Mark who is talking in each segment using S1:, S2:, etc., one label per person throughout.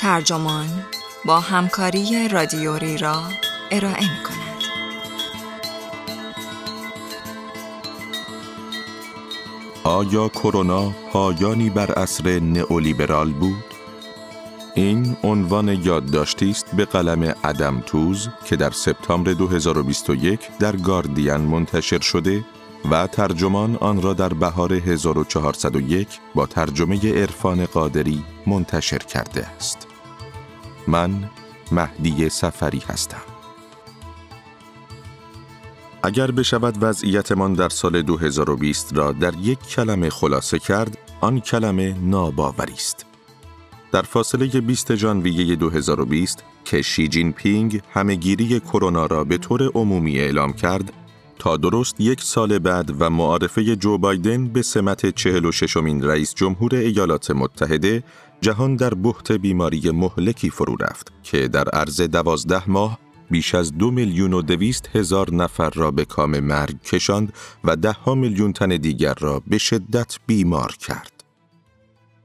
S1: ترجمان با همکاری رادیوری را ارائه می کند.
S2: آیا کرونا پایانی بر عصر نئولیبرال بود؟ این عنوان یادداشتی است به قلم ادم توز که در سپتامبر 2021 در گاردین منتشر شده و ترجمان آن را در بهار 1401 با ترجمه عرفان قادری منتشر کرده است. من مهدی سفری هستم. اگر بشود وضعیتمان در سال 2020 را در یک کلمه خلاصه کرد، آن کلمه ناباوری است. در فاصله 20 ژانویه 2020 که شی جین پینگ همهگیری کرونا را به طور عمومی اعلام کرد، تا درست یک سال بعد و معارفه جو بایدن به سمت 46 امین رئیس جمهور ایالات متحده جهان در بحت بیماری مهلکی فرو رفت که در عرض دوازده ماه بیش از دو میلیون و دویست هزار نفر را به کام مرگ کشاند و ده ها میلیون تن دیگر را به شدت بیمار کرد.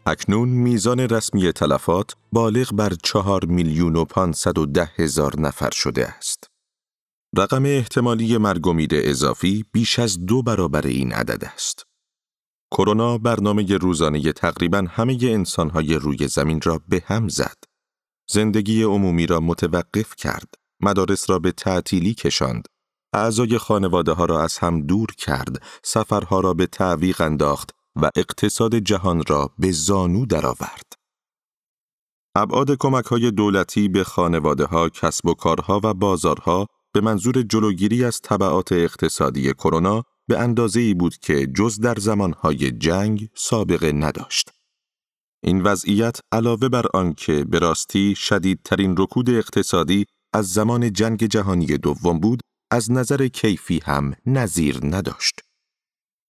S2: اکنون میزان رسمی تلفات بالغ بر چهار میلیون و پانصد و ده هزار نفر شده است. رقم احتمالی مرگ اضافی بیش از دو برابر این عدد است. کرونا برنامه روزانه تقریبا همه انسانهای روی زمین را به هم زد. زندگی عمومی را متوقف کرد. مدارس را به تعطیلی کشاند. اعضای خانواده ها را از هم دور کرد. سفرها را به تعویق انداخت و اقتصاد جهان را به زانو درآورد. ابعاد کمک های دولتی به خانواده ها، کسب و کارها و بازارها به منظور جلوگیری از طبعات اقتصادی کرونا به اندازه ای بود که جز در زمانهای جنگ سابقه نداشت. این وضعیت علاوه بر آنکه به راستی شدیدترین رکود اقتصادی از زمان جنگ جهانی دوم بود، از نظر کیفی هم نظیر نداشت.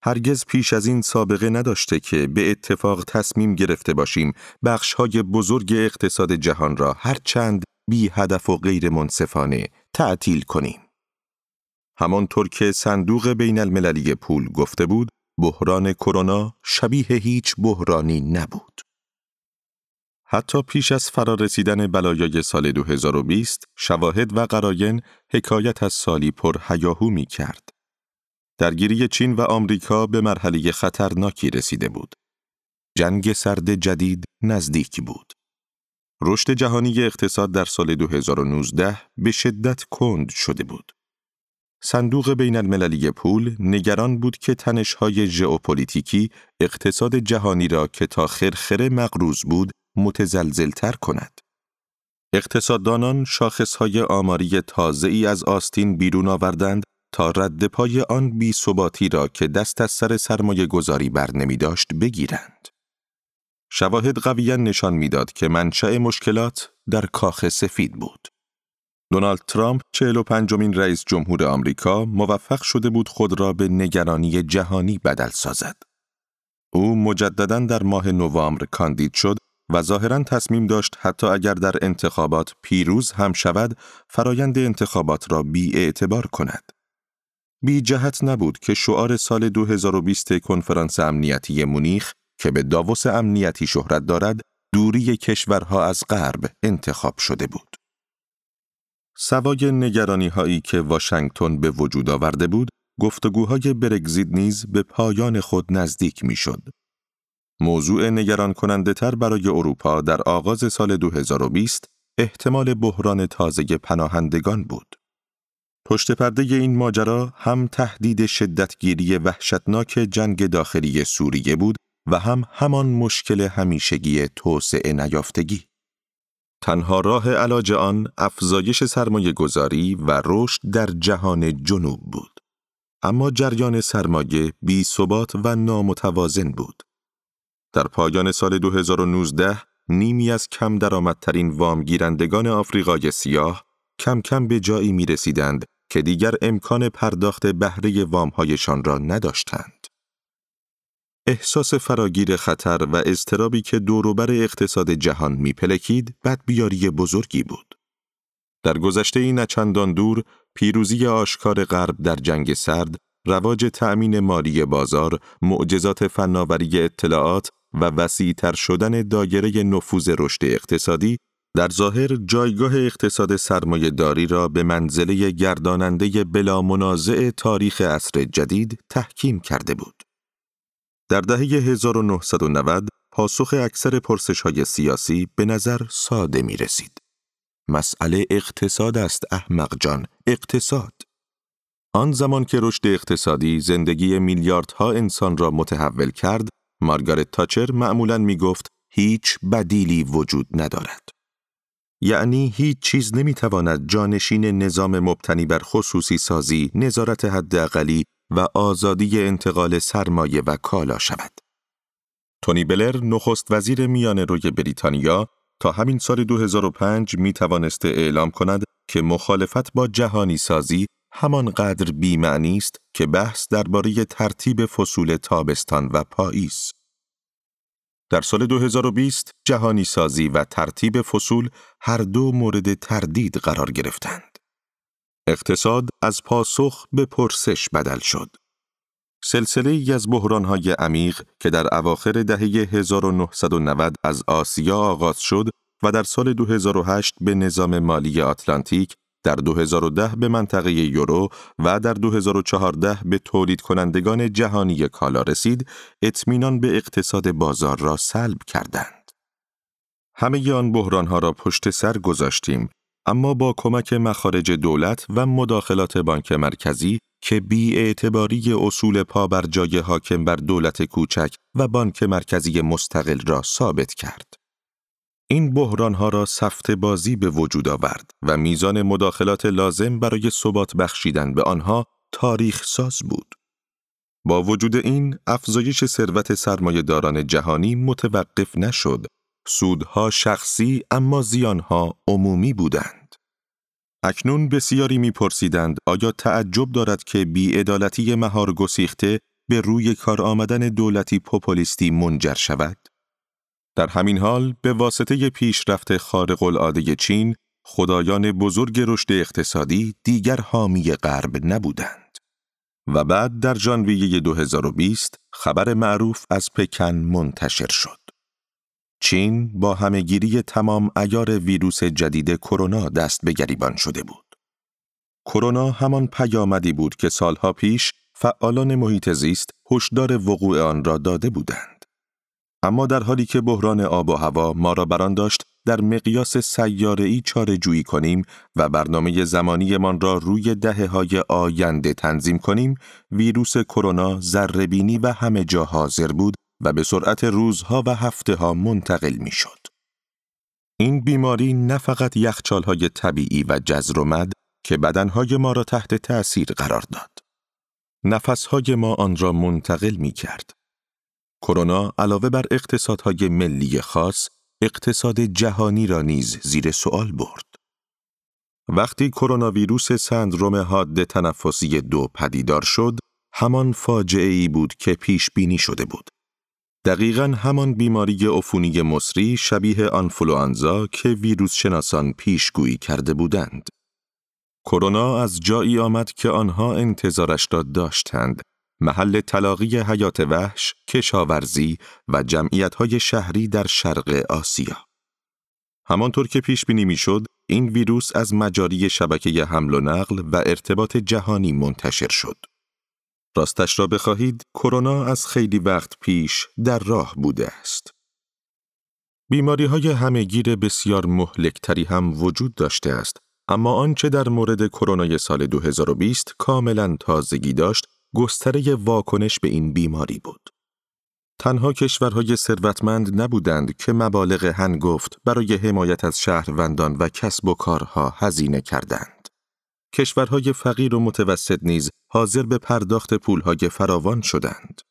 S2: هرگز پیش از این سابقه نداشته که به اتفاق تصمیم گرفته باشیم بخشهای بزرگ اقتصاد جهان را هرچند بی هدف و غیر منصفانه تعطیل کنیم. همانطور که صندوق بین المللی پول گفته بود، بحران کرونا شبیه هیچ بحرانی نبود. حتی پیش از فرارسیدن بلایای سال 2020 شواهد و قراین حکایت از سالی پر هیاهو می کرد. درگیری چین و آمریکا به مرحله خطرناکی رسیده بود. جنگ سرد جدید نزدیک بود. رشد جهانی اقتصاد در سال 2019 به شدت کند شده بود. صندوق بین المللی پول نگران بود که تنش‌های ژئوپلیتیکی اقتصاد جهانی را که تا خرخره مقروض بود متزلزلتر کند. اقتصاددانان شاخصهای آماری تازه ای از آستین بیرون آوردند تا رد پای آن بی را که دست از سر سرمایه گذاری بر نمی داشت بگیرند. شواهد قویا نشان می‌داد که منشأ مشکلات در کاخ سفید بود. دونالد ترامپ 45 مین رئیس جمهور آمریکا موفق شده بود خود را به نگرانی جهانی بدل سازد. او مجددا در ماه نوامبر کاندید شد و ظاهرا تصمیم داشت حتی اگر در انتخابات پیروز هم شود فرایند انتخابات را بی اعتبار کند. بی جهت نبود که شعار سال 2020 کنفرانس امنیتی مونیخ که به داوس امنیتی شهرت دارد دوری کشورها از غرب انتخاب شده بود. سوای نگرانی هایی که واشنگتن به وجود آورده بود، گفتگوهای برگزید نیز به پایان خود نزدیک می شد. موضوع نگران کننده تر برای اروپا در آغاز سال 2020 احتمال بحران تازه پناهندگان بود. پشت پرده این ماجرا هم تهدید شدتگیری وحشتناک جنگ داخلی سوریه بود و هم همان مشکل همیشگی توسعه نیافتگی. تنها راه علاج آن افزایش سرمایه گذاری و رشد در جهان جنوب بود. اما جریان سرمایه بی ثبات و نامتوازن بود. در پایان سال 2019 نیمی از کم درآمدترین وامگیرندگان آفریقای سیاه کم کم به جایی می رسیدند که دیگر امکان پرداخت بهره وامهایشان را نداشتند. احساس فراگیر خطر و اضطرابی که دوروبر اقتصاد جهان میپلکید بدبیاری بزرگی بود. در گذشته این نچندان دور، پیروزی آشکار غرب در جنگ سرد، رواج تأمین مالی بازار، معجزات فناوری اطلاعات و وسیعتر شدن دایره نفوذ رشد اقتصادی در ظاهر جایگاه اقتصاد سرمایه داری را به منزله گرداننده بلا منازع تاریخ عصر جدید تحکیم کرده بود. در دهه 1990 پاسخ اکثر پرسش های سیاسی به نظر ساده می رسید. مسئله اقتصاد است احمق جان، اقتصاد. آن زمان که رشد اقتصادی زندگی میلیاردها انسان را متحول کرد، مارگارت تاچر معمولاً می گفت هیچ بدیلی وجود ندارد. یعنی هیچ چیز نمی‌تواند جانشین نظام مبتنی بر خصوصی سازی، نظارت حداقلی و آزادی انتقال سرمایه و کالا شود. تونی بلر نخست وزیر میان روی بریتانیا تا همین سال 2005 می توانسته اعلام کند که مخالفت با جهانی سازی همانقدر بیمعنی است که بحث درباره ترتیب فصول تابستان و پاییز. در سال 2020 جهانی سازی و ترتیب فصول هر دو مورد تردید قرار گرفتند. اقتصاد از پاسخ به پرسش بدل شد. سلسله ای از بحرانهای عمیق که در اواخر دهه 1990 از آسیا آغاز شد و در سال 2008 به نظام مالی آتلانتیک در 2010 به منطقه یورو و در 2014 به تولید کنندگان جهانی کالا رسید، اطمینان به اقتصاد بازار را سلب کردند. همه آن بحرانها را پشت سر گذاشتیم، اما با کمک مخارج دولت و مداخلات بانک مرکزی که بی اعتباری اصول پا بر جای حاکم بر دولت کوچک و بانک مرکزی مستقل را ثابت کرد. این بحرانها را سفت بازی به وجود آورد و میزان مداخلات لازم برای ثبات بخشیدن به آنها تاریخ ساز بود. با وجود این، افزایش ثروت سرمایهداران جهانی متوقف نشد. سودها شخصی اما زیانها عمومی بودند. اکنون بسیاری میپرسیدند آیا تعجب دارد که بیعدالتی مهار گسیخته به روی کار آمدن دولتی پوپولیستی منجر شود؟ در همین حال به واسطه پیشرفت خارق العاده چین، خدایان بزرگ رشد اقتصادی دیگر حامی غرب نبودند. و بعد در ژانویه 2020 خبر معروف از پکن منتشر شد. چین با همهگیری تمام ایار ویروس جدید کرونا دست به گریبان شده بود. کرونا همان پیامدی بود که سالها پیش فعالان محیط زیست هشدار وقوع آن را داده بودند. اما در حالی که بحران آب و هوا ما را بران داشت در مقیاس سیاره‌ای چاره جویی کنیم و برنامه زمانیمان را روی دهه های آینده تنظیم کنیم، ویروس کرونا ذره‌بینی و همه جا حاضر بود و به سرعت روزها و هفته ها منتقل می شد. این بیماری نه فقط یخچالهای طبیعی و جزر و مد که بدنهای ما را تحت تأثیر قرار داد. نفسهای ما آن را منتقل می کرد. کرونا علاوه بر اقتصادهای ملی خاص، اقتصاد جهانی را نیز زیر سوال برد. وقتی کرونا ویروس سندروم حاد تنفسی دو پدیدار شد، همان فاجعه ای بود که پیش بینی شده بود. دقیقا همان بیماری عفونی مصری شبیه آنفلوانزا که ویروس شناسان پیشگویی کرده بودند. کرونا از جایی آمد که آنها انتظارش را داشتند محل تلاقی حیات وحش، کشاورزی و جمعیت‌های شهری در شرق آسیا. همانطور که پیش بینی می‌شد، این ویروس از مجاری شبکه حمل و نقل و ارتباط جهانی منتشر شد. راستش را بخواهید، کرونا از خیلی وقت پیش در راه بوده است. بیماری های همهگیر بسیار مهلکتری هم وجود داشته است، اما آنچه در مورد کرونای سال 2020 کاملا تازگی داشت گستره واکنش به این بیماری بود. تنها کشورهای ثروتمند نبودند که مبالغ هنگفت برای حمایت از شهروندان و کسب و کارها هزینه کردند. کشورهای فقیر و متوسط نیز حاضر به پرداخت پولهای فراوان شدند.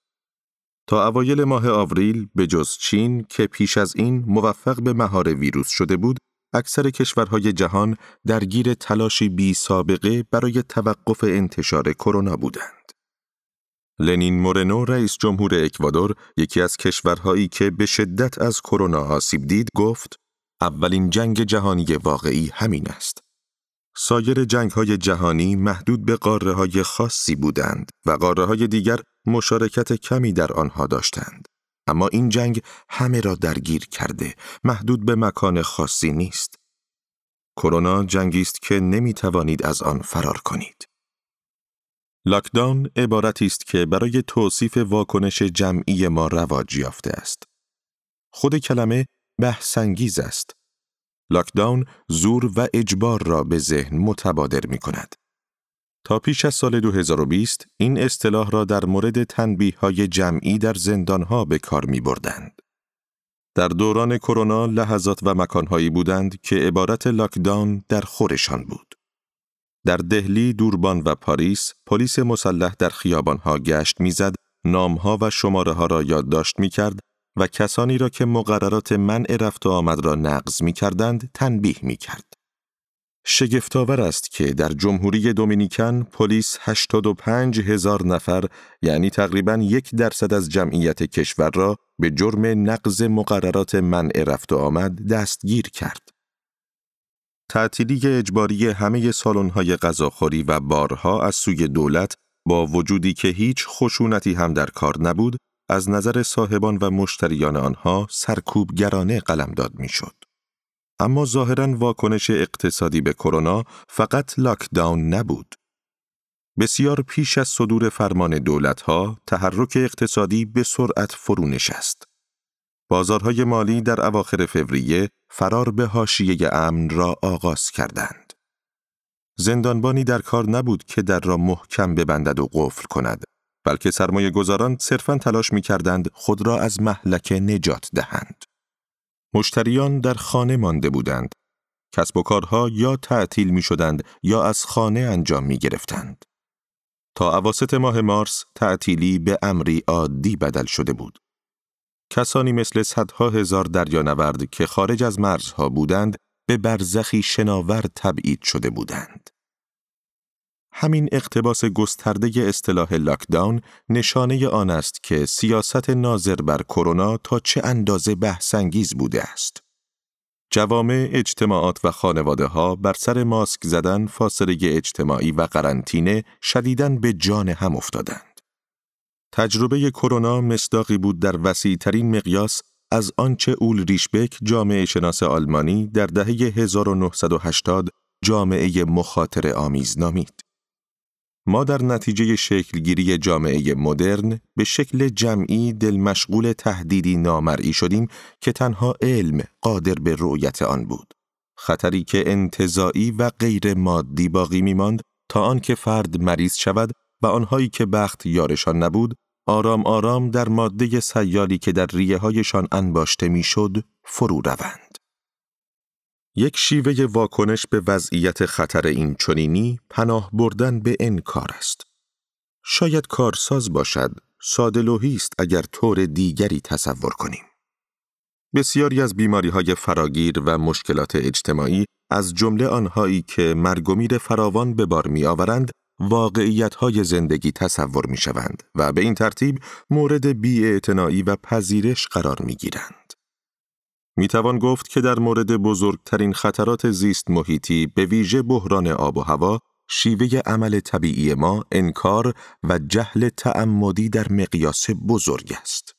S2: تا اوایل ماه آوریل به جز چین که پیش از این موفق به مهار ویروس شده بود، اکثر کشورهای جهان درگیر تلاشی بی سابقه برای توقف انتشار کرونا بودند. لنین مورنو رئیس جمهور اکوادور یکی از کشورهایی که به شدت از کرونا آسیب دید گفت اولین جنگ جهانی واقعی همین است. سایر جنگ های جهانی محدود به قاره های خاصی بودند و قاره های دیگر مشارکت کمی در آنها داشتند. اما این جنگ همه را درگیر کرده، محدود به مکان خاصی نیست. کرونا جنگی است که نمی توانید از آن فرار کنید. لاکداون عبارتی است که برای توصیف واکنش جمعی ما رواج یافته است. خود کلمه بحثانگیز است. لاکداون زور و اجبار را به ذهن متبادر می کند. تا پیش از سال 2020 این اصطلاح را در مورد تنبیه های جمعی در زندانها به کار می بردند. در دوران کرونا لحظات و مکانهایی بودند که عبارت لاکداون در خورشان بود. در دهلی، دوربان و پاریس، پلیس مسلح در خیابانها گشت می‌زد، نامها و شماره ها را یادداشت می کرد و کسانی را که مقررات منع رفت و آمد را نقض می کردند تنبیه می کرد. شگفتآور است که در جمهوری دومینیکن پلیس 85 هزار نفر یعنی تقریبا یک درصد از جمعیت کشور را به جرم نقض مقررات منع رفت و آمد دستگیر کرد. تعطیلی اجباری همه سالن‌های غذاخوری و بارها از سوی دولت با وجودی که هیچ خشونتی هم در کار نبود، از نظر صاحبان و مشتریان آنها سرکوبگرانه قلمداد می‌شد. اما ظاهرا واکنش اقتصادی به کرونا فقط لاکداون نبود. بسیار پیش از صدور فرمان دولتها، تحرک اقتصادی به سرعت فرو نشست. بازارهای مالی در اواخر فوریه فرار به حاشیه امن را آغاز کردند. زندانبانی در کار نبود که در را محکم ببندد و قفل کند، بلکه سرمایه گذاران صرفا تلاش می کردند خود را از محلکه نجات دهند. مشتریان در خانه مانده بودند. کسب و کارها یا تعطیل می شدند یا از خانه انجام می گرفتند. تا عواست ماه مارس تعطیلی به امری عادی بدل شده بود. کسانی مثل صدها هزار دریانورد که خارج از مرزها بودند به برزخی شناور تبعید شده بودند. همین اقتباس گسترده اصطلاح لاکداون نشانه آن است که سیاست ناظر بر کرونا تا چه اندازه بحثانگیز بوده است. جوامع، اجتماعات و خانواده ها بر سر ماسک زدن، فاصله اجتماعی و قرنطینه شدیداً به جان هم افتادند. تجربه کرونا مصداقی بود در وسیع ترین مقیاس از آنچه اول ریشبک جامعه شناس آلمانی در دهه 1980 جامعه مخاطر آمیز نامید. ما در نتیجه شکلگیری جامعه مدرن به شکل جمعی دل مشغول تهدیدی نامرئی شدیم که تنها علم قادر به رؤیت آن بود. خطری که انتظاعی و غیر مادی باقی میماند تا آنکه فرد مریض شود و آنهایی که بخت یارشان نبود آرام آرام در ماده سیالی که در ریه هایشان انباشته می‌شد فرو روند. یک شیوه واکنش به وضعیت خطر این چنینی پناه بردن به انکار است. شاید کارساز باشد، ساده است اگر طور دیگری تصور کنیم. بسیاری از بیماری های فراگیر و مشکلات اجتماعی از جمله آنهایی که مرگ فراوان به بار می آورند واقعیت های زندگی تصور می شوند و به این ترتیب مورد بی و پذیرش قرار می گیرند. می توان گفت که در مورد بزرگترین خطرات زیست محیطی به ویژه بحران آب و هوا شیوه عمل طبیعی ما انکار و جهل تعمدی در مقیاس بزرگ است.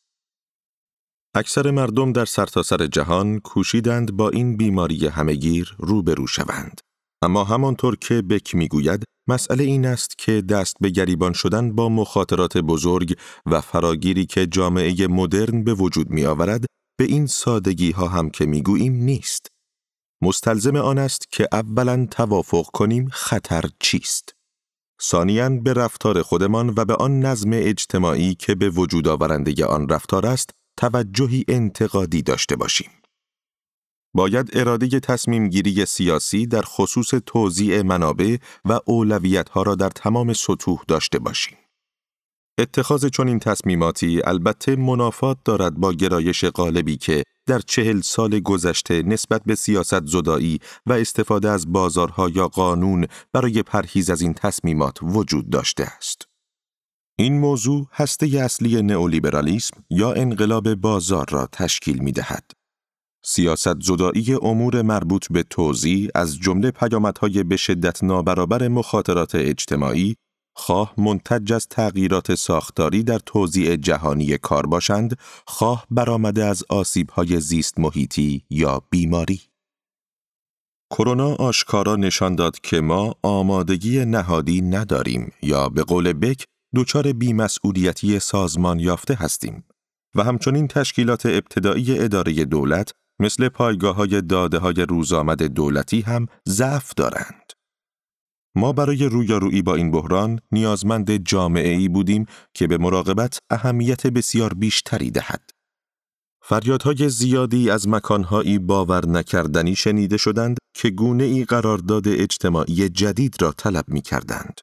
S2: اکثر مردم در سرتاسر سر جهان کوشیدند با این بیماری همگیر روبرو شوند. اما همانطور که بک می‌گوید مسئله این است که دست به گریبان شدن با مخاطرات بزرگ و فراگیری که جامعه مدرن به وجود می آورد به این سادگی ها هم که می‌گوییم نیست. مستلزم آن است که اولا توافق کنیم خطر چیست. ثانیاً به رفتار خودمان و به آن نظم اجتماعی که به وجود آورنده آن رفتار است توجهی انتقادی داشته باشیم. باید اراده تصمیم گیری سیاسی در خصوص توزیع منابع و اولویت ها را در تمام سطوح داشته باشیم. اتخاذ چنین تصمیماتی البته منافات دارد با گرایش غالبی که در چهل سال گذشته نسبت به سیاست زدایی و استفاده از بازارها یا قانون برای پرهیز از این تصمیمات وجود داشته است. این موضوع هسته اصلی نئولیبرالیسم یا انقلاب بازار را تشکیل می دهد. سیاست زدایی امور مربوط به توزیع از جمله پیامدهای به شدت نابرابر مخاطرات اجتماعی خواه منتج از تغییرات ساختاری در توزیع جهانی کار باشند، خواه برآمده از آسیبهای زیست محیطی یا بیماری. کرونا آشکارا نشان داد که ما آمادگی نهادی نداریم یا به قول بک دچار بیمسئولیتی سازمان یافته هستیم و همچنین تشکیلات ابتدایی اداره دولت مثل پایگاه های داده های روزآمد دولتی هم ضعف دارند. ما برای رویارویی با این بحران نیازمند جامعه ای بودیم که به مراقبت اهمیت بسیار بیشتری دهد. فریادهای زیادی از مکانهایی باور نکردنی شنیده شدند که گونه ای قرارداد اجتماعی جدید را طلب می کردند.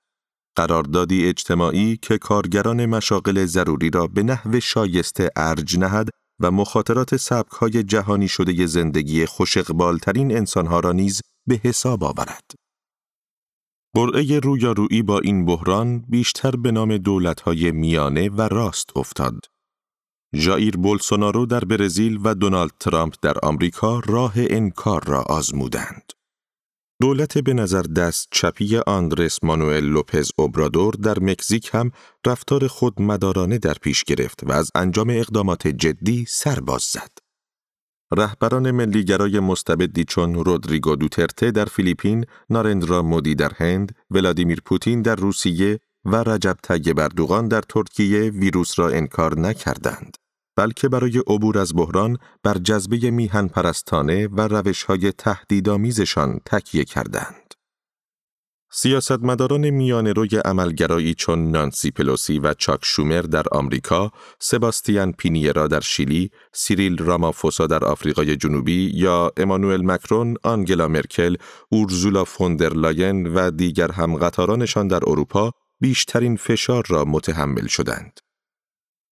S2: قراردادی اجتماعی که کارگران مشاغل ضروری را به نحو شایسته ارج نهد و مخاطرات سبکهای جهانی شده زندگی خوشقبالترین انسانها را نیز به حساب آورد. برعه رویارویی با این بحران بیشتر به نام دولتهای میانه و راست افتاد. ژائیر بولسونارو در برزیل و دونالد ترامپ در آمریکا راه انکار را آزمودند. دولت به نظر دست چپی آندرس مانوئل لوپز اوبرادور در مکزیک هم رفتار خودمدارانه در پیش گرفت و از انجام اقدامات جدی سرباز زد. رهبران ملیگرای مستبدی چون رودریگو دوترته در فیلیپین، نارندرا مودی در هند، ولادیمیر پوتین در روسیه و رجب طیب اردوغان در ترکیه ویروس را انکار نکردند. بلکه برای عبور از بحران بر جذبه میهن پرستانه و روشهای تهدیدآمیزشان تکیه کردند. سیاستمداران میان روی عملگرایی چون نانسی پلوسی و چاک شومر در آمریکا، سباستیان پینیرا در شیلی، سیریل رامافوسا در آفریقای جنوبی یا امانوئل مکرون، آنگلا مرکل، اورزولا فوندرلاین و دیگر همقطارانشان در اروپا بیشترین فشار را متحمل شدند.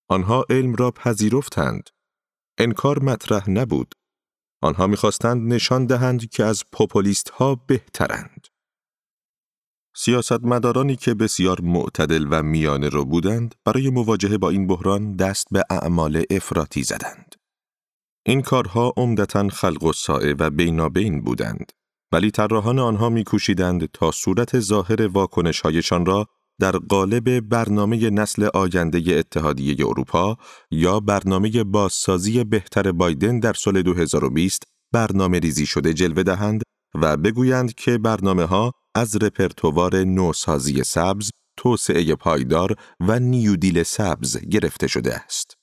S2: آنها علم را پذیرفتند. انکار مطرح نبود. آنها می‌خواستند نشان دهند که از پوپولیست ها بهترند. سیاستمدارانی که بسیار معتدل و میانه رو بودند برای مواجهه با این بحران دست به اعمال افراطی زدند. این کارها عمدتا خلق و سائه و بینابین بودند ولی طراحان آنها میکوشیدند تا صورت ظاهر واکنشهایشان را در قالب برنامه نسل آینده اتحادیه اروپا یا برنامه بازسازی بهتر بایدن در سال 2020 برنامه ریزی شده جلوه دهند و بگویند که برنامه ها از رپرتوار نوسازی سبز، توسعه پایدار و نیودیل سبز گرفته شده است.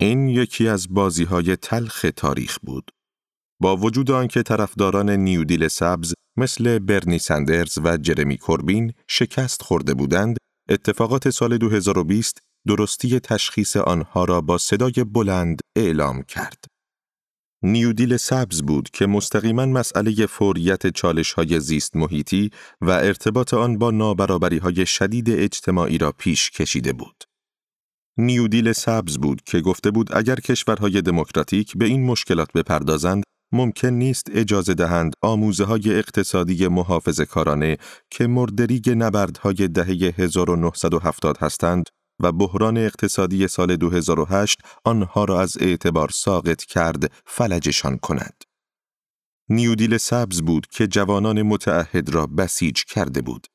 S2: این یکی از بازی های تلخ تاریخ بود. با وجود آنکه طرفداران نیودیل سبز مثل برنی سندرز و جرمی کوربین شکست خورده بودند، اتفاقات سال 2020 درستی تشخیص آنها را با صدای بلند اعلام کرد. نیودیل سبز بود که مستقیما مسئله فوریت چالش های زیست محیطی و ارتباط آن با نابرابری های شدید اجتماعی را پیش کشیده بود. نیودیل سبز بود که گفته بود اگر کشورهای دموکراتیک به این مشکلات بپردازند ممکن نیست اجازه دهند آموزه های اقتصادی محافظ کارانه که مردریگ نبردهای دهه 1970 هستند و بحران اقتصادی سال 2008 آنها را از اعتبار ساقط کرد فلجشان کند. نیودیل سبز بود که جوانان متعهد را بسیج کرده بود.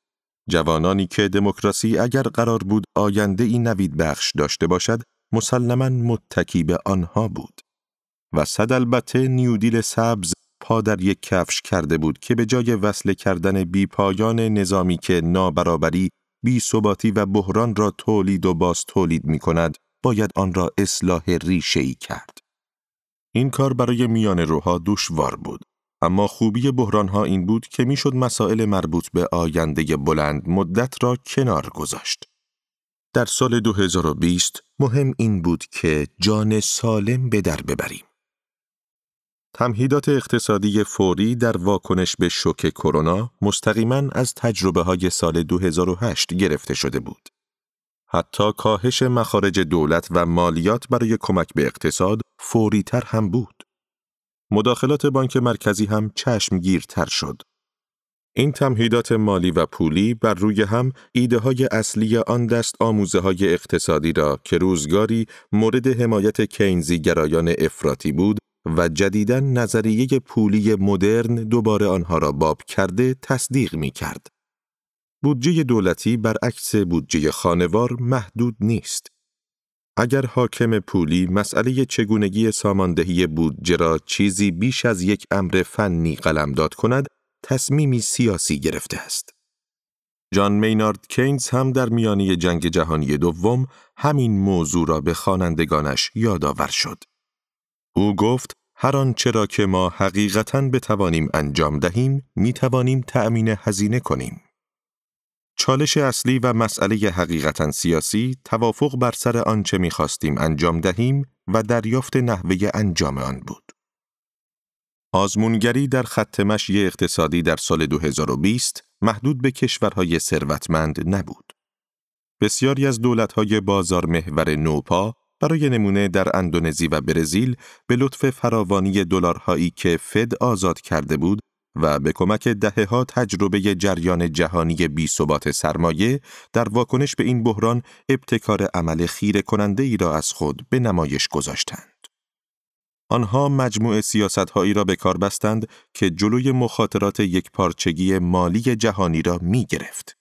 S2: جوانانی که دموکراسی اگر قرار بود آینده ای نوید بخش داشته باشد، مسلما متکی به آنها بود. و صد البته نیودیل سبز پا در یک کفش کرده بود که به جای وصله کردن بیپایان نظامی که نابرابری، بی ثباتی و بحران را تولید و باز تولید می کند، باید آن را اصلاح ریشه ای کرد. این کار برای میان روها دشوار بود. اما خوبی بحران ها این بود که می‌شد مسائل مربوط به آینده بلند مدت را کنار گذاشت. در سال 2020 مهم این بود که جان سالم به در ببریم. تمهیدات اقتصادی فوری در واکنش به شوک کرونا مستقیما از تجربه های سال 2008 گرفته شده بود. حتی کاهش مخارج دولت و مالیات برای کمک به اقتصاد فوری تر هم بود. مداخلات بانک مرکزی هم چشمگیرتر شد. این تمهیدات مالی و پولی بر روی هم ایده های اصلی آن دست آموزه های اقتصادی را که روزگاری مورد حمایت کینزی گرایان افراطی بود و جدیدا نظریه پولی مدرن دوباره آنها را باب کرده تصدیق می کرد. بودجه دولتی برعکس بودجه خانوار محدود نیست. اگر حاکم پولی مسئله چگونگی ساماندهی بودجه را چیزی بیش از یک امر فنی قلمداد کند، تصمیمی سیاسی گرفته است. جان مینارد کینز هم در میانی جنگ جهانی دوم همین موضوع را به خوانندگانش یادآور شد. او گفت هر آنچه را که ما حقیقتا بتوانیم انجام دهیم می توانیم تأمین هزینه کنیم. چالش اصلی و مسئله حقیقتا سیاسی توافق بر سر آنچه می خواستیم انجام دهیم و دریافت نحوه انجام آن بود. آزمونگری در خط مشی اقتصادی در سال 2020 محدود به کشورهای ثروتمند نبود. بسیاری از دولتهای بازار محور نوپا برای نمونه در اندونزی و برزیل به لطف فراوانی دلارهایی که فد آزاد کرده بود و به کمک دهه ها تجربه جریان جهانی بی ثبات سرمایه در واکنش به این بحران ابتکار عمل خیره کننده ای را از خود به نمایش گذاشتند. آنها مجموع سیاست هایی را به کار بستند که جلوی مخاطرات یک پارچگی مالی جهانی را می گرفت.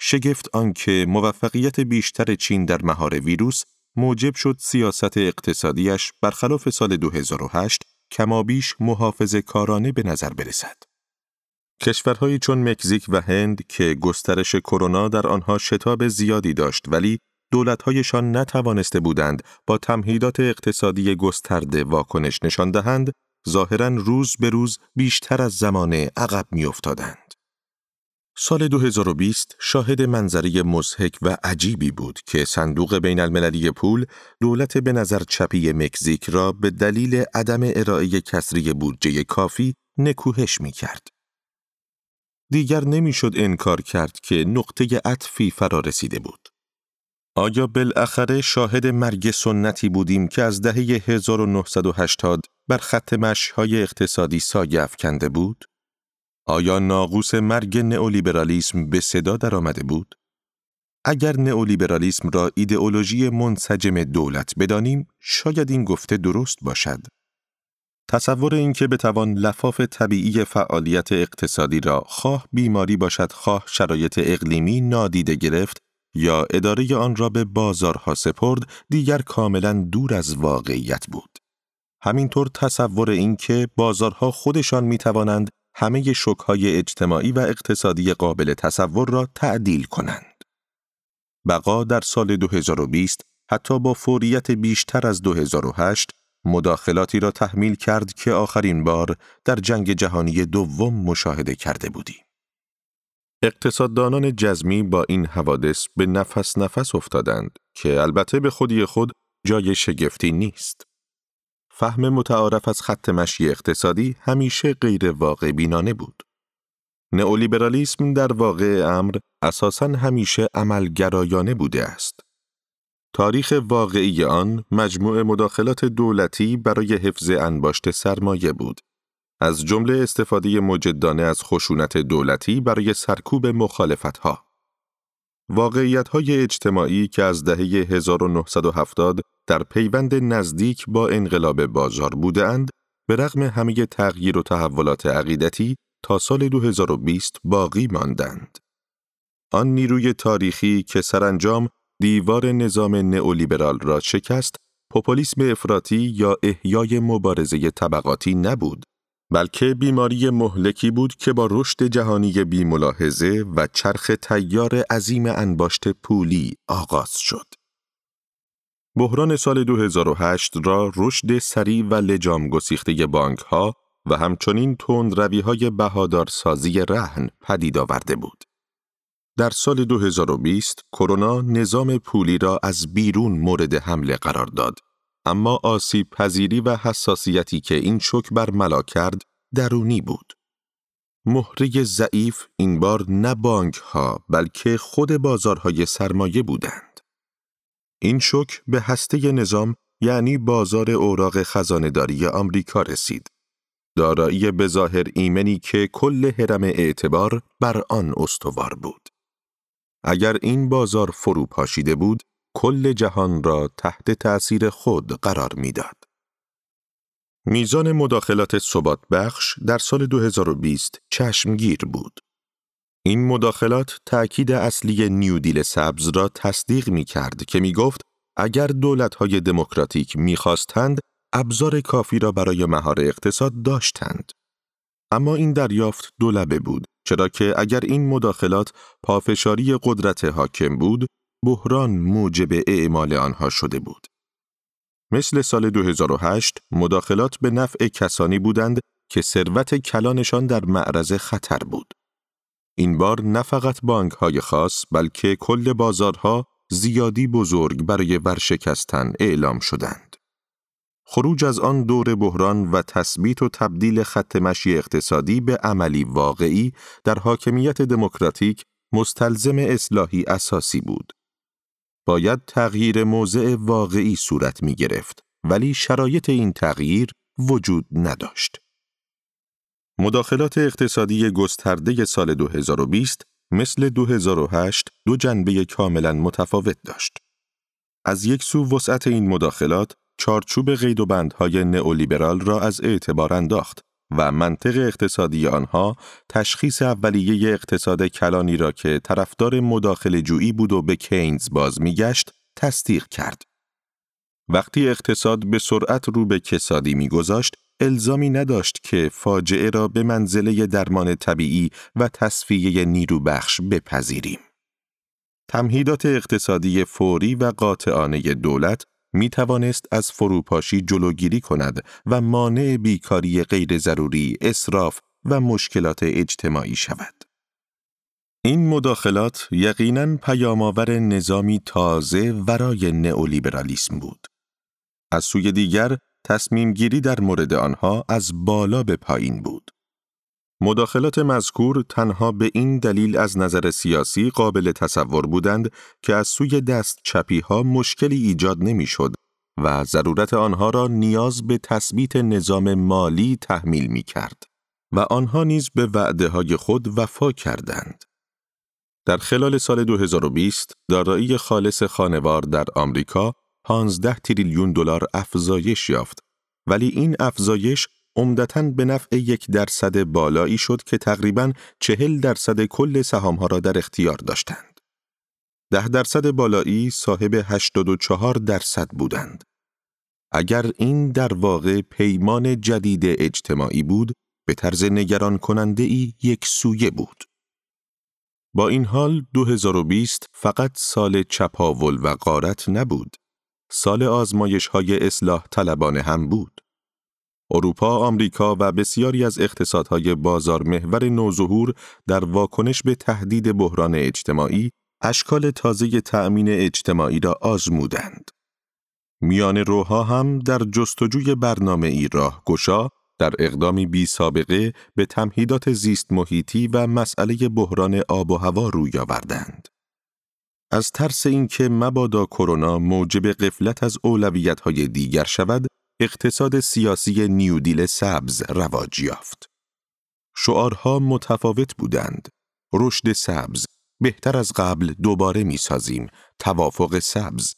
S2: شگفت آنکه موفقیت بیشتر چین در مهار ویروس موجب شد سیاست اقتصادیش برخلاف سال 2008 کمابیش محافظ کارانه به نظر برسد. کشورهایی چون مکزیک و هند که گسترش کرونا در آنها شتاب زیادی داشت ولی دولتهایشان نتوانسته بودند با تمهیدات اقتصادی گسترده واکنش نشان دهند، ظاهرا روز به روز بیشتر از زمانه عقب میافتادند. سال 2020 شاهد منظری مزهک و عجیبی بود که صندوق بین المللی پول دولت به نظر چپی مکزیک را به دلیل عدم ارائه کسری بودجه کافی نکوهش می کرد. دیگر نمی‌شد انکار کرد که نقطه عطفی فرا رسیده بود. آیا بالاخره شاهد مرگ سنتی بودیم که از دهه 1980 بر خط مشهای اقتصادی سایه افکنده بود؟ آیا ناقوس مرگ نئولیبرالیسم به صدا درآمده بود؟ اگر نئولیبرالیسم را ایدئولوژی منسجم دولت بدانیم، شاید این گفته درست باشد. تصور اینکه بتوان لفاف طبیعی فعالیت اقتصادی را خواه بیماری باشد خواه شرایط اقلیمی نادیده گرفت یا اداره آن را به بازارها سپرد دیگر کاملا دور از واقعیت بود. همینطور تصور اینکه بازارها خودشان می توانند همه شکهای اجتماعی و اقتصادی قابل تصور را تعدیل کنند. بقا در سال 2020 حتی با فوریت بیشتر از 2008 مداخلاتی را تحمیل کرد که آخرین بار در جنگ جهانی دوم مشاهده کرده بودیم. اقتصاددانان جزمی با این حوادث به نفس نفس افتادند که البته به خودی خود جای شگفتی نیست. فهم متعارف از خط مشی اقتصادی همیشه غیر واقع بینانه بود. نئولیبرالیسم در واقع امر اساساً همیشه عملگرایانه بوده است. تاریخ واقعی آن مجموع مداخلات دولتی برای حفظ انباشت سرمایه بود از جمله استفاده مجدانه از خشونت دولتی برای سرکوب مخالفتها. واقعیت های اجتماعی که از دهه 1970 در پیوند نزدیک با انقلاب بازار بودند، به رغم همه تغییر و تحولات عقیدتی تا سال 2020 باقی ماندند. آن نیروی تاریخی که سرانجام دیوار نظام نئولیبرال را شکست، پوپولیسم افراطی یا احیای مبارزه طبقاتی نبود، بلکه بیماری مهلکی بود که با رشد جهانی بی ملاحظه و چرخ تیار عظیم انباشت پولی آغاز شد. بحران سال 2008 را رشد سریع و لجام گسیخته بانک ها و همچنین تند روی های بهادارسازی رهن پدید آورده بود. در سال 2020 کرونا نظام پولی را از بیرون مورد حمله قرار داد اما آسیب پذیری و حساسیتی که این شک بر ملا کرد درونی بود. مهره ضعیف این بار نه بانک ها بلکه خود بازارهای سرمایه بودند. این شک به هسته نظام یعنی بازار اوراق خزانهداری آمریکا رسید. دارایی بظاهر ایمنی که کل حرم اعتبار بر آن استوار بود. اگر این بازار فرو پاشیده بود، کل جهان را تحت تأثیر خود قرار می‌داد. میزان مداخلات ثبات بخش در سال 2020 چشمگیر بود. این مداخلات تأکید اصلی نیودیل سبز را تصدیق می کرد که می گفت اگر دولت‌های دموکراتیک می‌خواستند ابزار کافی را برای مهار اقتصاد داشتند. اما این دریافت دولبه بود چرا که اگر این مداخلات پافشاری قدرت حاکم بود بحران موجب اعمال آنها شده بود. مثل سال 2008 مداخلات به نفع کسانی بودند که ثروت کلانشان در معرض خطر بود. این بار نه فقط بانک های خاص بلکه کل بازارها زیادی بزرگ برای ورشکستن اعلام شدند. خروج از آن دور بحران و تثبیت و تبدیل خط مشی اقتصادی به عملی واقعی در حاکمیت دموکراتیک مستلزم اصلاحی اساسی بود. باید تغییر موضع واقعی صورت می گرفت ولی شرایط این تغییر وجود نداشت. مداخلات اقتصادی گسترده سال 2020 مثل 2008 دو جنبه کاملا متفاوت داشت. از یک سو وسعت این مداخلات چارچوب قید و بندهای نئولیبرال را از اعتبار انداخت و منطق اقتصادی آنها تشخیص اولیه اقتصاد کلانی را که طرفدار مداخل جویی بود و به کینز باز میگشت تصدیق کرد. وقتی اقتصاد به سرعت رو به کسادی میگذاشت الزامی نداشت که فاجعه را به منزله درمان طبیعی و تصفیه نیرو بخش بپذیریم. تمهیدات اقتصادی فوری و قاطعانه دولت می توانست از فروپاشی جلوگیری کند و مانع بیکاری غیر ضروری، اصراف و مشکلات اجتماعی شود. این مداخلات یقیناً پیامآور نظامی تازه ورای نئولیبرالیسم بود. از سوی دیگر تصمیم گیری در مورد آنها از بالا به پایین بود. مداخلات مذکور تنها به این دلیل از نظر سیاسی قابل تصور بودند که از سوی دست چپی ها مشکلی ایجاد نمی‌شد و ضرورت آنها را نیاز به تثبیت نظام مالی تحمیل می کرد و آنها نیز به وعده های خود وفا کردند. در خلال سال 2020 دارایی خالص خانوار در آمریکا 15 تریلیون دلار افزایش یافت ولی این افزایش عمدتا به نفع یک درصد بالایی شد که تقریبا چهل درصد کل سهامها را در اختیار داشتند. ده درصد بالایی صاحب 84 درصد بودند. اگر این در واقع پیمان جدید اجتماعی بود، به طرز نگران کننده ای یک سویه بود. با این حال 2020 فقط سال چپاول و قارت نبود. سال آزمایش های اصلاح طلبانه هم بود. اروپا، آمریکا و بسیاری از اقتصادهای بازار محور نوظهور در واکنش به تهدید بحران اجتماعی اشکال تازه تأمین اجتماعی را آزمودند. میان روها هم در جستجوی برنامه ای راه گشا در اقدامی بی سابقه به تمهیدات زیست محیطی و مسئله بحران آب و هوا روی آوردند. از ترس اینکه مبادا کرونا موجب قفلت از اولویت‌های دیگر شود، اقتصاد سیاسی نیودیل سبز رواج یافت. شعارها متفاوت بودند. رشد سبز، بهتر از قبل دوباره می سازیم، توافق سبز.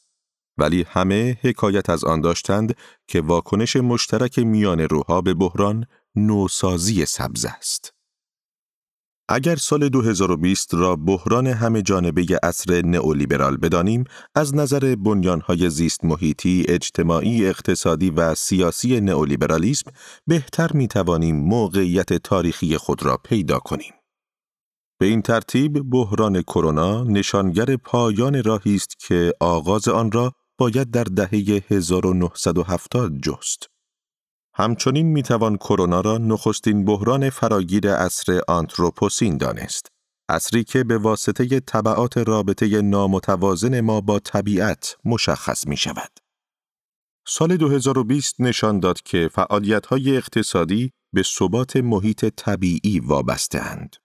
S2: ولی همه حکایت از آن داشتند که واکنش مشترک میان روها به بحران نوسازی سبز است. اگر سال 2020 را بحران همه جانبه عصر نئولیبرال بدانیم، از نظر بنیانهای زیست محیطی، اجتماعی، اقتصادی و سیاسی نئولیبرالیسم بهتر می توانیم موقعیت تاریخی خود را پیدا کنیم. به این ترتیب بحران کرونا نشانگر پایان راهی است که آغاز آن را باید در دهه 1970 جست. همچنین می‌توان کرونا را نخستین بحران فراگیر عصر آنتروپوسین دانست. عصری که به واسطه طبعات رابطه نامتوازن ما با طبیعت مشخص می شود. سال 2020 نشان داد که فعالیت‌های اقتصادی به ثبات محیط طبیعی وابسته‌اند.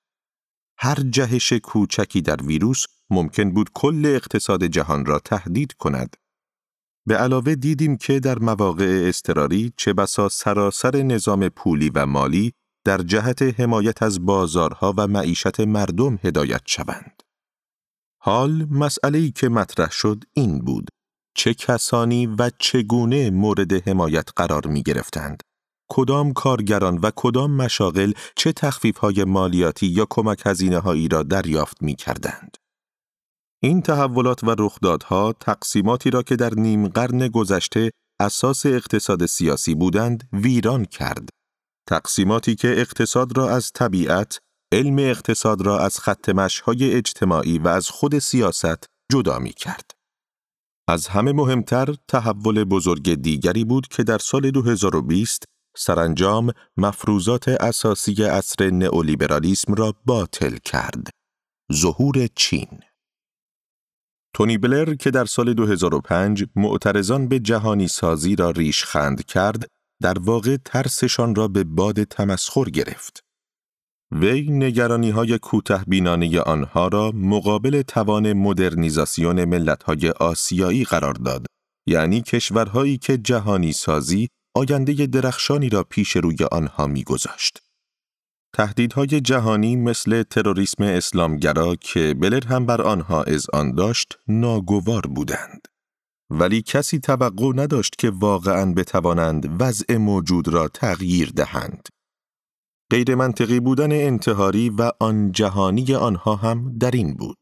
S2: هر جهش کوچکی در ویروس ممکن بود کل اقتصاد جهان را تهدید کند به علاوه دیدیم که در مواقع اضطراری چه بسا سراسر نظام پولی و مالی در جهت حمایت از بازارها و معیشت مردم هدایت شوند. حال مسئله‌ای که مطرح شد این بود چه کسانی و چگونه مورد حمایت قرار می گرفتند کدام کارگران و کدام مشاغل چه های مالیاتی یا کمک هزینه را دریافت می کردند. این تحولات و رخدادها تقسیماتی را که در نیم قرن گذشته اساس اقتصاد سیاسی بودند ویران کرد. تقسیماتی که اقتصاد را از طبیعت، علم اقتصاد را از خط های اجتماعی و از خود سیاست جدا می کرد. از همه مهمتر تحول بزرگ دیگری بود که در سال 2020 سرانجام مفروضات اساسی عصر نئولیبرالیسم را باطل کرد. ظهور چین تونی بلر که در سال 2005 معترضان به جهانی سازی را ریش خند کرد، در واقع ترسشان را به باد تمسخر گرفت. وی نگرانی های کوته بینانه آنها را مقابل توان مدرنیزاسیون ملت های آسیایی قرار داد، یعنی کشورهایی که جهانی سازی آینده درخشانی را پیش روی آنها میگذاشت. تهدیدهای جهانی مثل تروریسم اسلامگرا که بلر هم بر آنها آن داشت ناگوار بودند. ولی کسی توقع نداشت که واقعا بتوانند وضع موجود را تغییر دهند. غیر منطقی بودن انتحاری و آن جهانی آنها هم در این بود.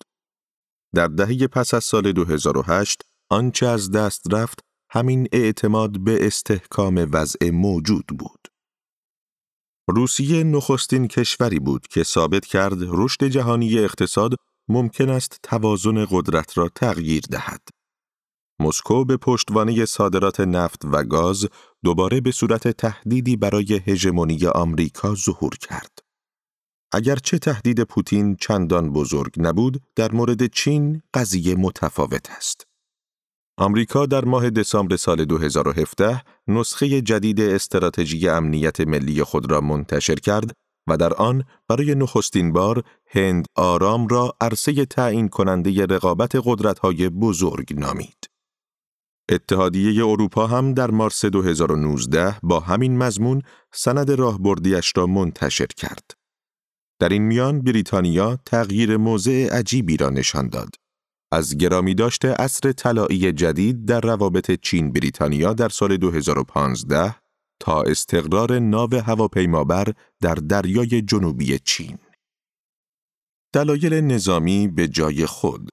S2: در دهه پس از سال 2008 آنچه از دست رفت همین اعتماد به استحکام وضع موجود بود. روسیه نخستین کشوری بود که ثابت کرد رشد جهانی اقتصاد ممکن است توازن قدرت را تغییر دهد. مسکو به پشتوانه صادرات نفت و گاز دوباره به صورت تهدیدی برای هژمونی آمریکا ظهور کرد. اگرچه تهدید پوتین چندان بزرگ نبود، در مورد چین قضیه متفاوت است. آمریکا در ماه دسامبر سال 2017 نسخه جدید استراتژی امنیت ملی خود را منتشر کرد و در آن برای نخستین بار هند آرام را عرصه تعیین کننده رقابت قدرت‌های بزرگ نامید. اتحادیه اروپا هم در مارس 2019 با همین مضمون سند راهبردیش را منتشر کرد. در این میان بریتانیا تغییر موضع عجیبی را نشان داد. از گرامی داشته اصر طلایی جدید در روابط چین بریتانیا در سال 2015 تا استقرار ناو هواپیمابر در دریای جنوبی چین. دلایل نظامی به جای خود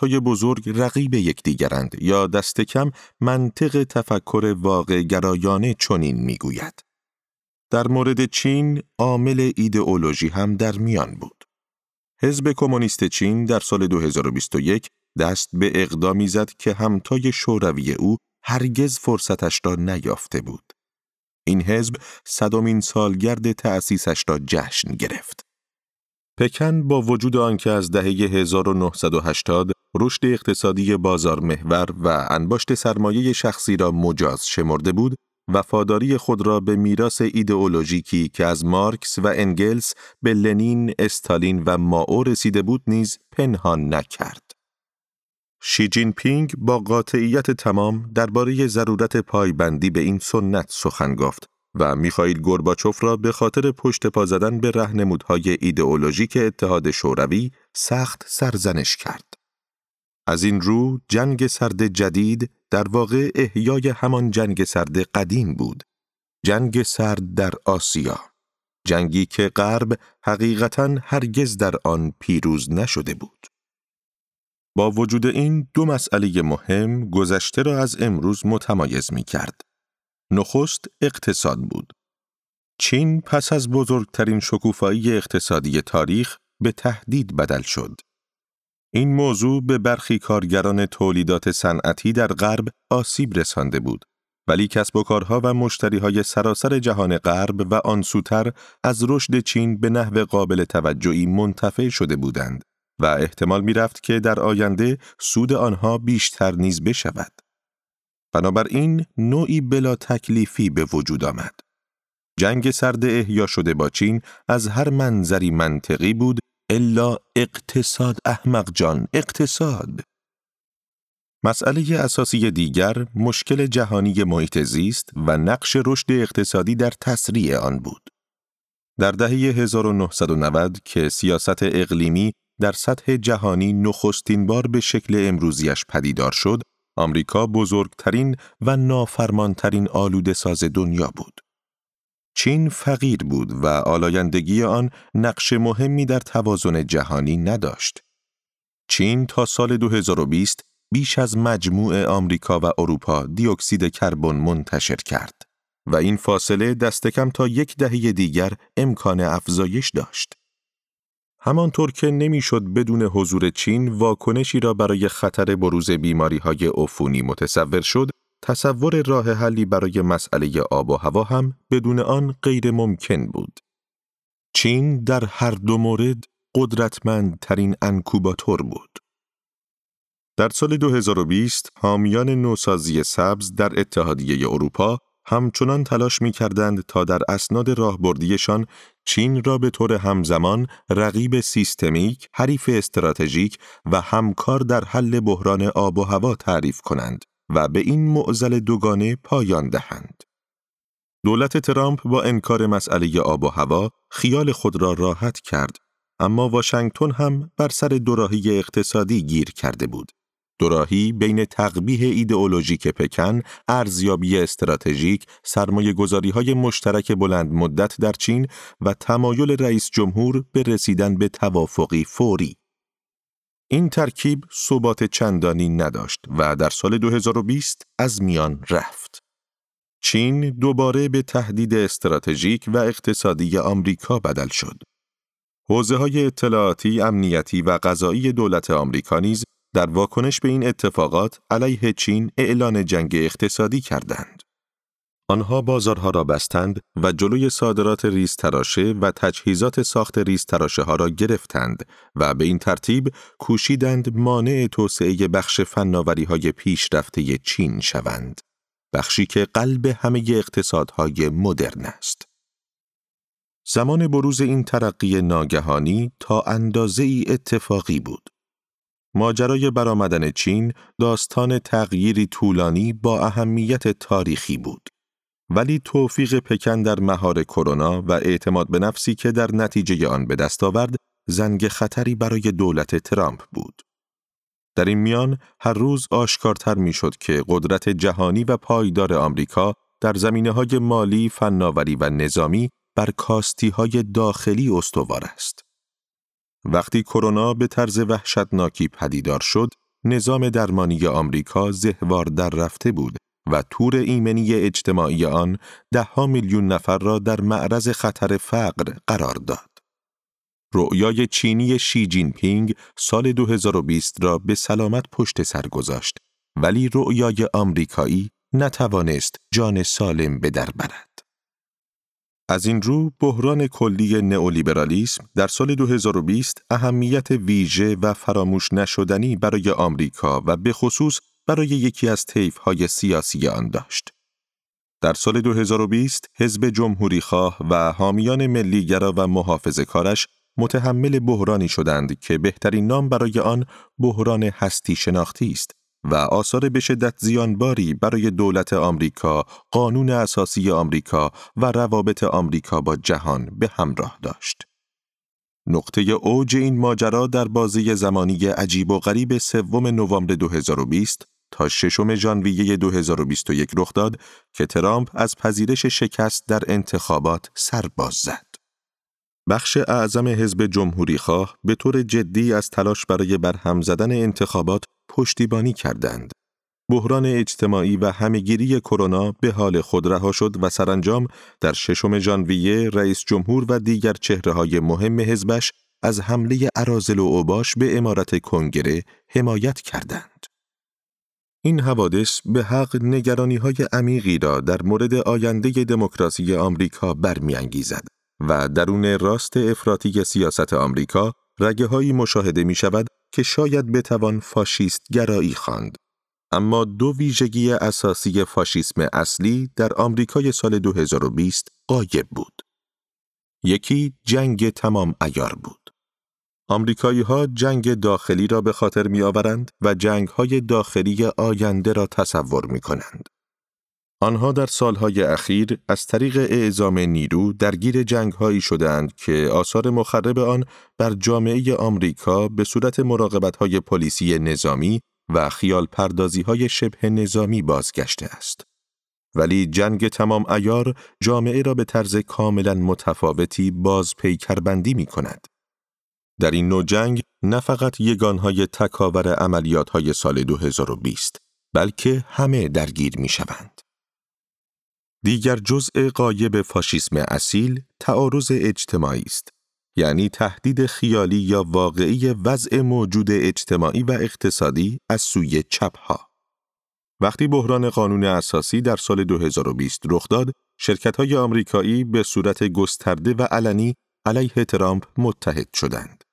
S2: های بزرگ رقیب یکدیگرند یا دست کم منطق تفکر واقع گرایانه چنین می‌گوید. در مورد چین عامل ایدئولوژی هم در میان بود. حزب کمونیست چین در سال 2021 دست به اقدامی زد که همتای شوروی او هرگز فرصتش را نیافته بود. این حزب صدامین سالگرد تأسیسش را جشن گرفت. پکن با وجود آنکه از دهه 1980 رشد اقتصادی بازار محور و انباشت سرمایه شخصی را مجاز شمرده بود، وفاداری خود را به میراث ایدئولوژیکی که از مارکس و انگلس به لنین، استالین و ماو رسیده بود نیز پنهان نکرد. شی جین پینگ با قاطعیت تمام درباره ضرورت پایبندی به این سنت سخن گفت و میخائیل گورباچوف را به خاطر پشت پا زدن به رهنمودهای ایدئولوژیک اتحاد شوروی سخت سرزنش کرد. از این رو جنگ سرد جدید در واقع احیای همان جنگ سرد قدیم بود. جنگ سرد در آسیا. جنگی که غرب حقیقتا هرگز در آن پیروز نشده بود. با وجود این دو مسئله مهم گذشته را از امروز متمایز می کرد. نخست اقتصاد بود. چین پس از بزرگترین شکوفایی اقتصادی تاریخ به تهدید بدل شد. این موضوع به برخی کارگران تولیدات صنعتی در غرب آسیب رسانده بود. ولی کسب و کارها و مشتریهای سراسر جهان غرب و آن سوتر از رشد چین به نحو قابل توجهی منتفع شده بودند و احتمال می رفت که در آینده سود آنها بیشتر نیز بشود. بنابراین نوعی بلا تکلیفی به وجود آمد. جنگ سرد احیا شده با چین از هر منظری منطقی بود الا اقتصاد احمق جان اقتصاد مسئله اساسی دیگر مشکل جهانی محیط زیست و نقش رشد اقتصادی در تسریع آن بود. در دهه 1990 که سیاست اقلیمی در سطح جهانی نخستین بار به شکل امروزیش پدیدار شد، آمریکا بزرگترین و نافرمانترین آلوده ساز دنیا بود. چین فقیر بود و آلایندگی آن نقش مهمی در توازن جهانی نداشت. چین تا سال 2020 بیش از مجموع آمریکا و اروپا دیوکسید کربن منتشر کرد و این فاصله دستکم تا یک دهه دیگر امکان افزایش داشت. همانطور که نمی‌شد بدون حضور چین واکنشی را برای خطر بروز بیماری های عفونی متصور شد، تصور راه حلی برای مسئله آب و هوا هم بدون آن غیر ممکن بود. چین در هر دو مورد قدرتمندترین انکوباتور بود. در سال 2020 حامیان نوسازی سبز در اتحادیه اروپا همچنان تلاش می کردند تا در اسناد راهبردیشان چین را به طور همزمان رقیب سیستمیک، حریف استراتژیک و همکار در حل بحران آب و هوا تعریف کنند و به این معزل دوگانه پایان دهند. دولت ترامپ با انکار مسئله آب و هوا خیال خود را راحت کرد اما واشنگتن هم بر سر دوراهی اقتصادی گیر کرده بود دوراهی بین تقبیه ایدئولوژیک پکن، ارزیابی استراتژیک، سرمایه گذاری های مشترک بلند مدت در چین و تمایل رئیس جمهور به رسیدن به توافقی فوری. این ترکیب ثبات چندانی نداشت و در سال 2020 از میان رفت. چین دوباره به تهدید استراتژیک و اقتصادی آمریکا بدل شد. حوزه های اطلاعاتی، امنیتی و غذایی دولت آمریکا نیز در واکنش به این اتفاقات علیه چین اعلان جنگ اقتصادی کردند. آنها بازارها را بستند و جلوی صادرات ریز تراشه و تجهیزات ساخت ریز تراشه ها را گرفتند و به این ترتیب کوشیدند مانع توسعه بخش فناوری های پیشرفته چین شوند. بخشی که قلب همه اقتصادهای مدرن است. زمان بروز این ترقی ناگهانی تا اندازه ای اتفاقی بود. ماجرای برآمدن چین داستان تغییری طولانی با اهمیت تاریخی بود. ولی توفیق پکن در مهار کرونا و اعتماد به نفسی که در نتیجه آن به دست آورد زنگ خطری برای دولت ترامپ بود. در این میان هر روز آشکارتر می‌شد که قدرت جهانی و پایدار آمریکا در زمینه های مالی، فناوری و نظامی بر کاستی های داخلی استوار است. وقتی کرونا به طرز وحشتناکی پدیدار شد، نظام درمانی آمریکا زهوار در رفته بود و تور ایمنی اجتماعی آن ده میلیون نفر را در معرض خطر فقر قرار داد. رؤیای چینی شی جین پینگ سال 2020 را به سلامت پشت سر گذاشت ولی رؤیای آمریکایی نتوانست جان سالم به در برد. از این رو بحران کلی نئولیبرالیسم در سال 2020 اهمیت ویژه و فراموش نشدنی برای آمریکا و به خصوص برای یکی از های سیاسی آن داشت. در سال 2020 حزب جمهوری خواه و حامیان ملیگرا و محافظ کارش متحمل بحرانی شدند که بهترین نام برای آن بحران هستی شناختی است و آثار به شدت زیانباری برای دولت آمریکا، قانون اساسی آمریکا و روابط آمریکا با جهان به همراه داشت. نقطه اوج این ماجرا در بازی زمانی عجیب و غریب سوم نوامبر 2020 تا ششم ژانویه 2021 رخ داد که ترامپ از پذیرش شکست در انتخابات سر باز زد. بخش اعظم حزب جمهوری خواه به طور جدی از تلاش برای برهم زدن انتخابات پشتیبانی کردند. بحران اجتماعی و همهگیری کرونا به حال خود رها شد و سرانجام در ششم ژانویه رئیس جمهور و دیگر چهره های مهم حزبش از حمله ارازل و اوباش به امارت کنگره حمایت کردند. این حوادث به حق نگرانی های عمیقی را در مورد آینده دموکراسی آمریکا برمیانگیزد و درون راست افراطی سیاست آمریکا رگه هایی مشاهده می شود که شاید بتوان فاشیست گرایی خواند. اما دو ویژگی اساسی فاشیسم اصلی در آمریکای سال 2020 قایب بود. یکی جنگ تمام ایار بود. آمریکایی ها جنگ داخلی را به خاطر می آورند و جنگ های داخلی آینده را تصور می کنند. آنها در سالهای اخیر از طریق اعزام نیرو درگیر جنگهایی شدند که آثار مخرب آن بر جامعه آمریکا به صورت مراقبتهای پلیسی نظامی و خیال پردازی های شبه نظامی بازگشته است. ولی جنگ تمام ایار جامعه را به طرز کاملا متفاوتی باز پیکربندی می کند. در این نوع جنگ نه فقط یگانهای تکاور عملیات های سال 2020 بلکه همه درگیر می شوند. دیگر جزء قایب فاشیسم اصیل تعارض اجتماعی است یعنی تهدید خیالی یا واقعی وضع موجود اجتماعی و اقتصادی از سوی چپها. وقتی بحران قانون اساسی در سال 2020 رخ داد، شرکت‌های آمریکایی به صورت گسترده و علنی علیه ترامپ متحد شدند.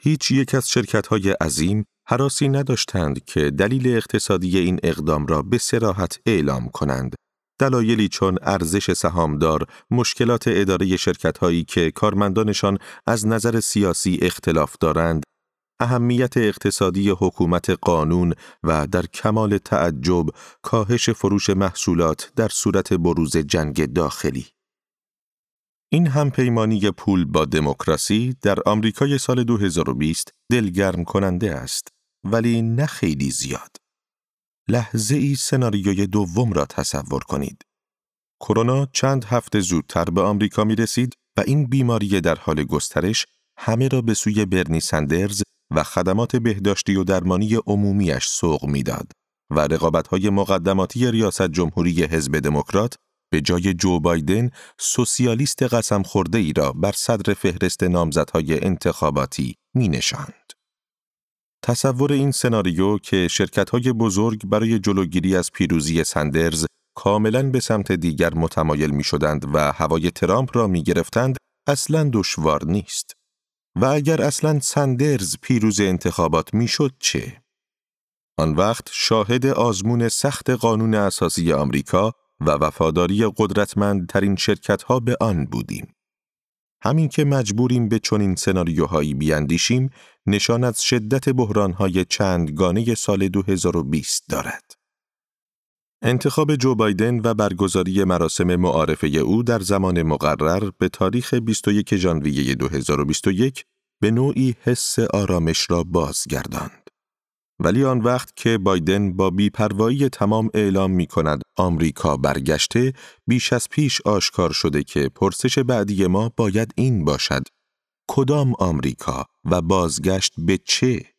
S2: هیچ یک از شرکت‌های عظیم حراسی نداشتند که دلیل اقتصادی این اقدام را به سراحت اعلام کنند دلایلی چون ارزش سهامدار، مشکلات اداره شرکت‌هایی که کارمندانشان از نظر سیاسی اختلاف دارند، اهمیت اقتصادی حکومت قانون و در کمال تعجب کاهش فروش محصولات در صورت بروز جنگ داخلی. این همپیمانی پول با دموکراسی در آمریکای سال 2020 دلگرم کننده است ولی نه خیلی زیاد. لحظه ای سناریوی دوم را تصور کنید. کرونا چند هفته زودتر به آمریکا می رسید و این بیماری در حال گسترش همه را به سوی برنی سندرز و خدمات بهداشتی و درمانی عمومیش سوق می‌داد و رقابت‌های مقدماتی ریاست جمهوری حزب دموکرات به جای جو بایدن سوسیالیست قسم خورده ای را بر صدر فهرست نامزدهای انتخاباتی می نشاند. تصور این سناریو که شرکت‌های بزرگ برای جلوگیری از پیروزی سندرز کاملا به سمت دیگر متمایل می شدند و هوای ترامپ را می گرفتند اصلا دشوار نیست. و اگر اصلا سندرز پیروز انتخابات می شد چه؟ آن وقت شاهد آزمون سخت قانون اساسی آمریکا و وفاداری قدرتمندترین شرکتها به آن بودیم. همین که مجبوریم به چنین سناریوهایی بیاندیشیم نشان از شدت بحرانهای چندگانه سال 2020 دارد. انتخاب جو بایدن و برگزاری مراسم معارفه او در زمان مقرر به تاریخ 21 ژانویه 2021 به نوعی حس آرامش را بازگرداند. ولی آن وقت که بایدن با بیپروایی تمام اعلام می کند آمریکا برگشته بیش از پیش آشکار شده که پرسش بعدی ما باید این باشد کدام آمریکا و بازگشت به چه؟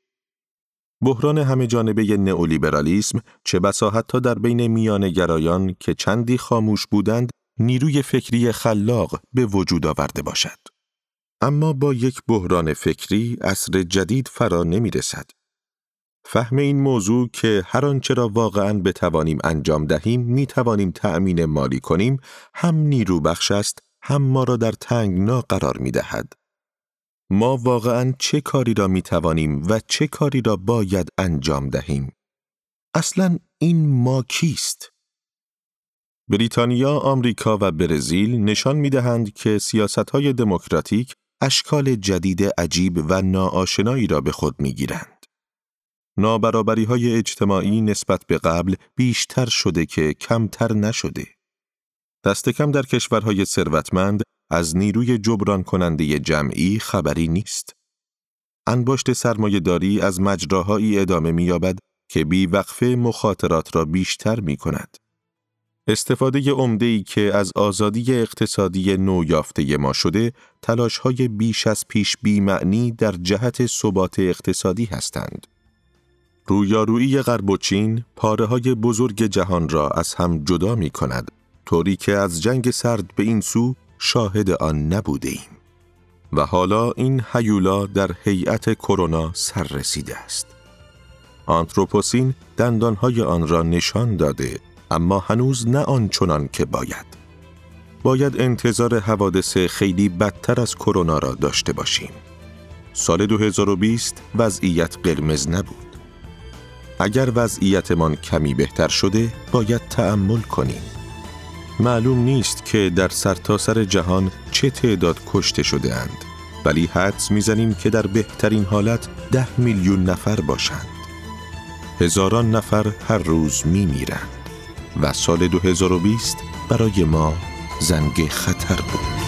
S2: بحران همه جانبه نئولیبرالیسم چه بسا حتی در بین میان گرایان که چندی خاموش بودند نیروی فکری خلاق به وجود آورده باشد. اما با یک بحران فکری اصر جدید فرا نمی رسد. فهم این موضوع که هر آنچه را واقعا بتوانیم انجام دهیم می توانیم تأمین مالی کنیم هم نیرو بخش است هم ما را در تنگنا قرار می دهد. ما واقعا چه کاری را می توانیم و چه کاری را باید انجام دهیم؟ اصلا این ما کیست؟ بریتانیا، آمریکا و برزیل نشان می دهند که سیاست های دموکراتیک اشکال جدید عجیب و ناآشنایی را به خود می گیرند. نابرابری های اجتماعی نسبت به قبل بیشتر شده که کمتر نشده. دست کم در کشورهای ثروتمند از نیروی جبران کننده جمعی خبری نیست. انباشت سرمایه داری از مجراهایی ادامه می‌یابد که بیوقفه مخاطرات را بیشتر می کند. استفاده عمده‌ای که از آزادی اقتصادی نو یافته ما شده، تلاش‌های بیش از پیش معنی در جهت ثبات اقتصادی هستند. رویارویی غرب و چین پاره های بزرگ جهان را از هم جدا می کند طوری که از جنگ سرد به این سو شاهد آن نبوده ایم. و حالا این هیولا در هیئت کرونا سر رسیده است. آنتروپوسین دندانهای آن را نشان داده اما هنوز نه آنچنان که باید. باید انتظار حوادث خیلی بدتر از کرونا را داشته باشیم. سال 2020 وضعیت قرمز نبود. اگر وضعیتمان کمی بهتر شده باید تأمل کنیم. معلوم نیست که در سرتاسر سر جهان چه تعداد کشته شده اند ولی حدس می‌زنیم که در بهترین حالت ده میلیون نفر باشند هزاران نفر هر روز می میرند و سال 2020 برای ما زنگ خطر بود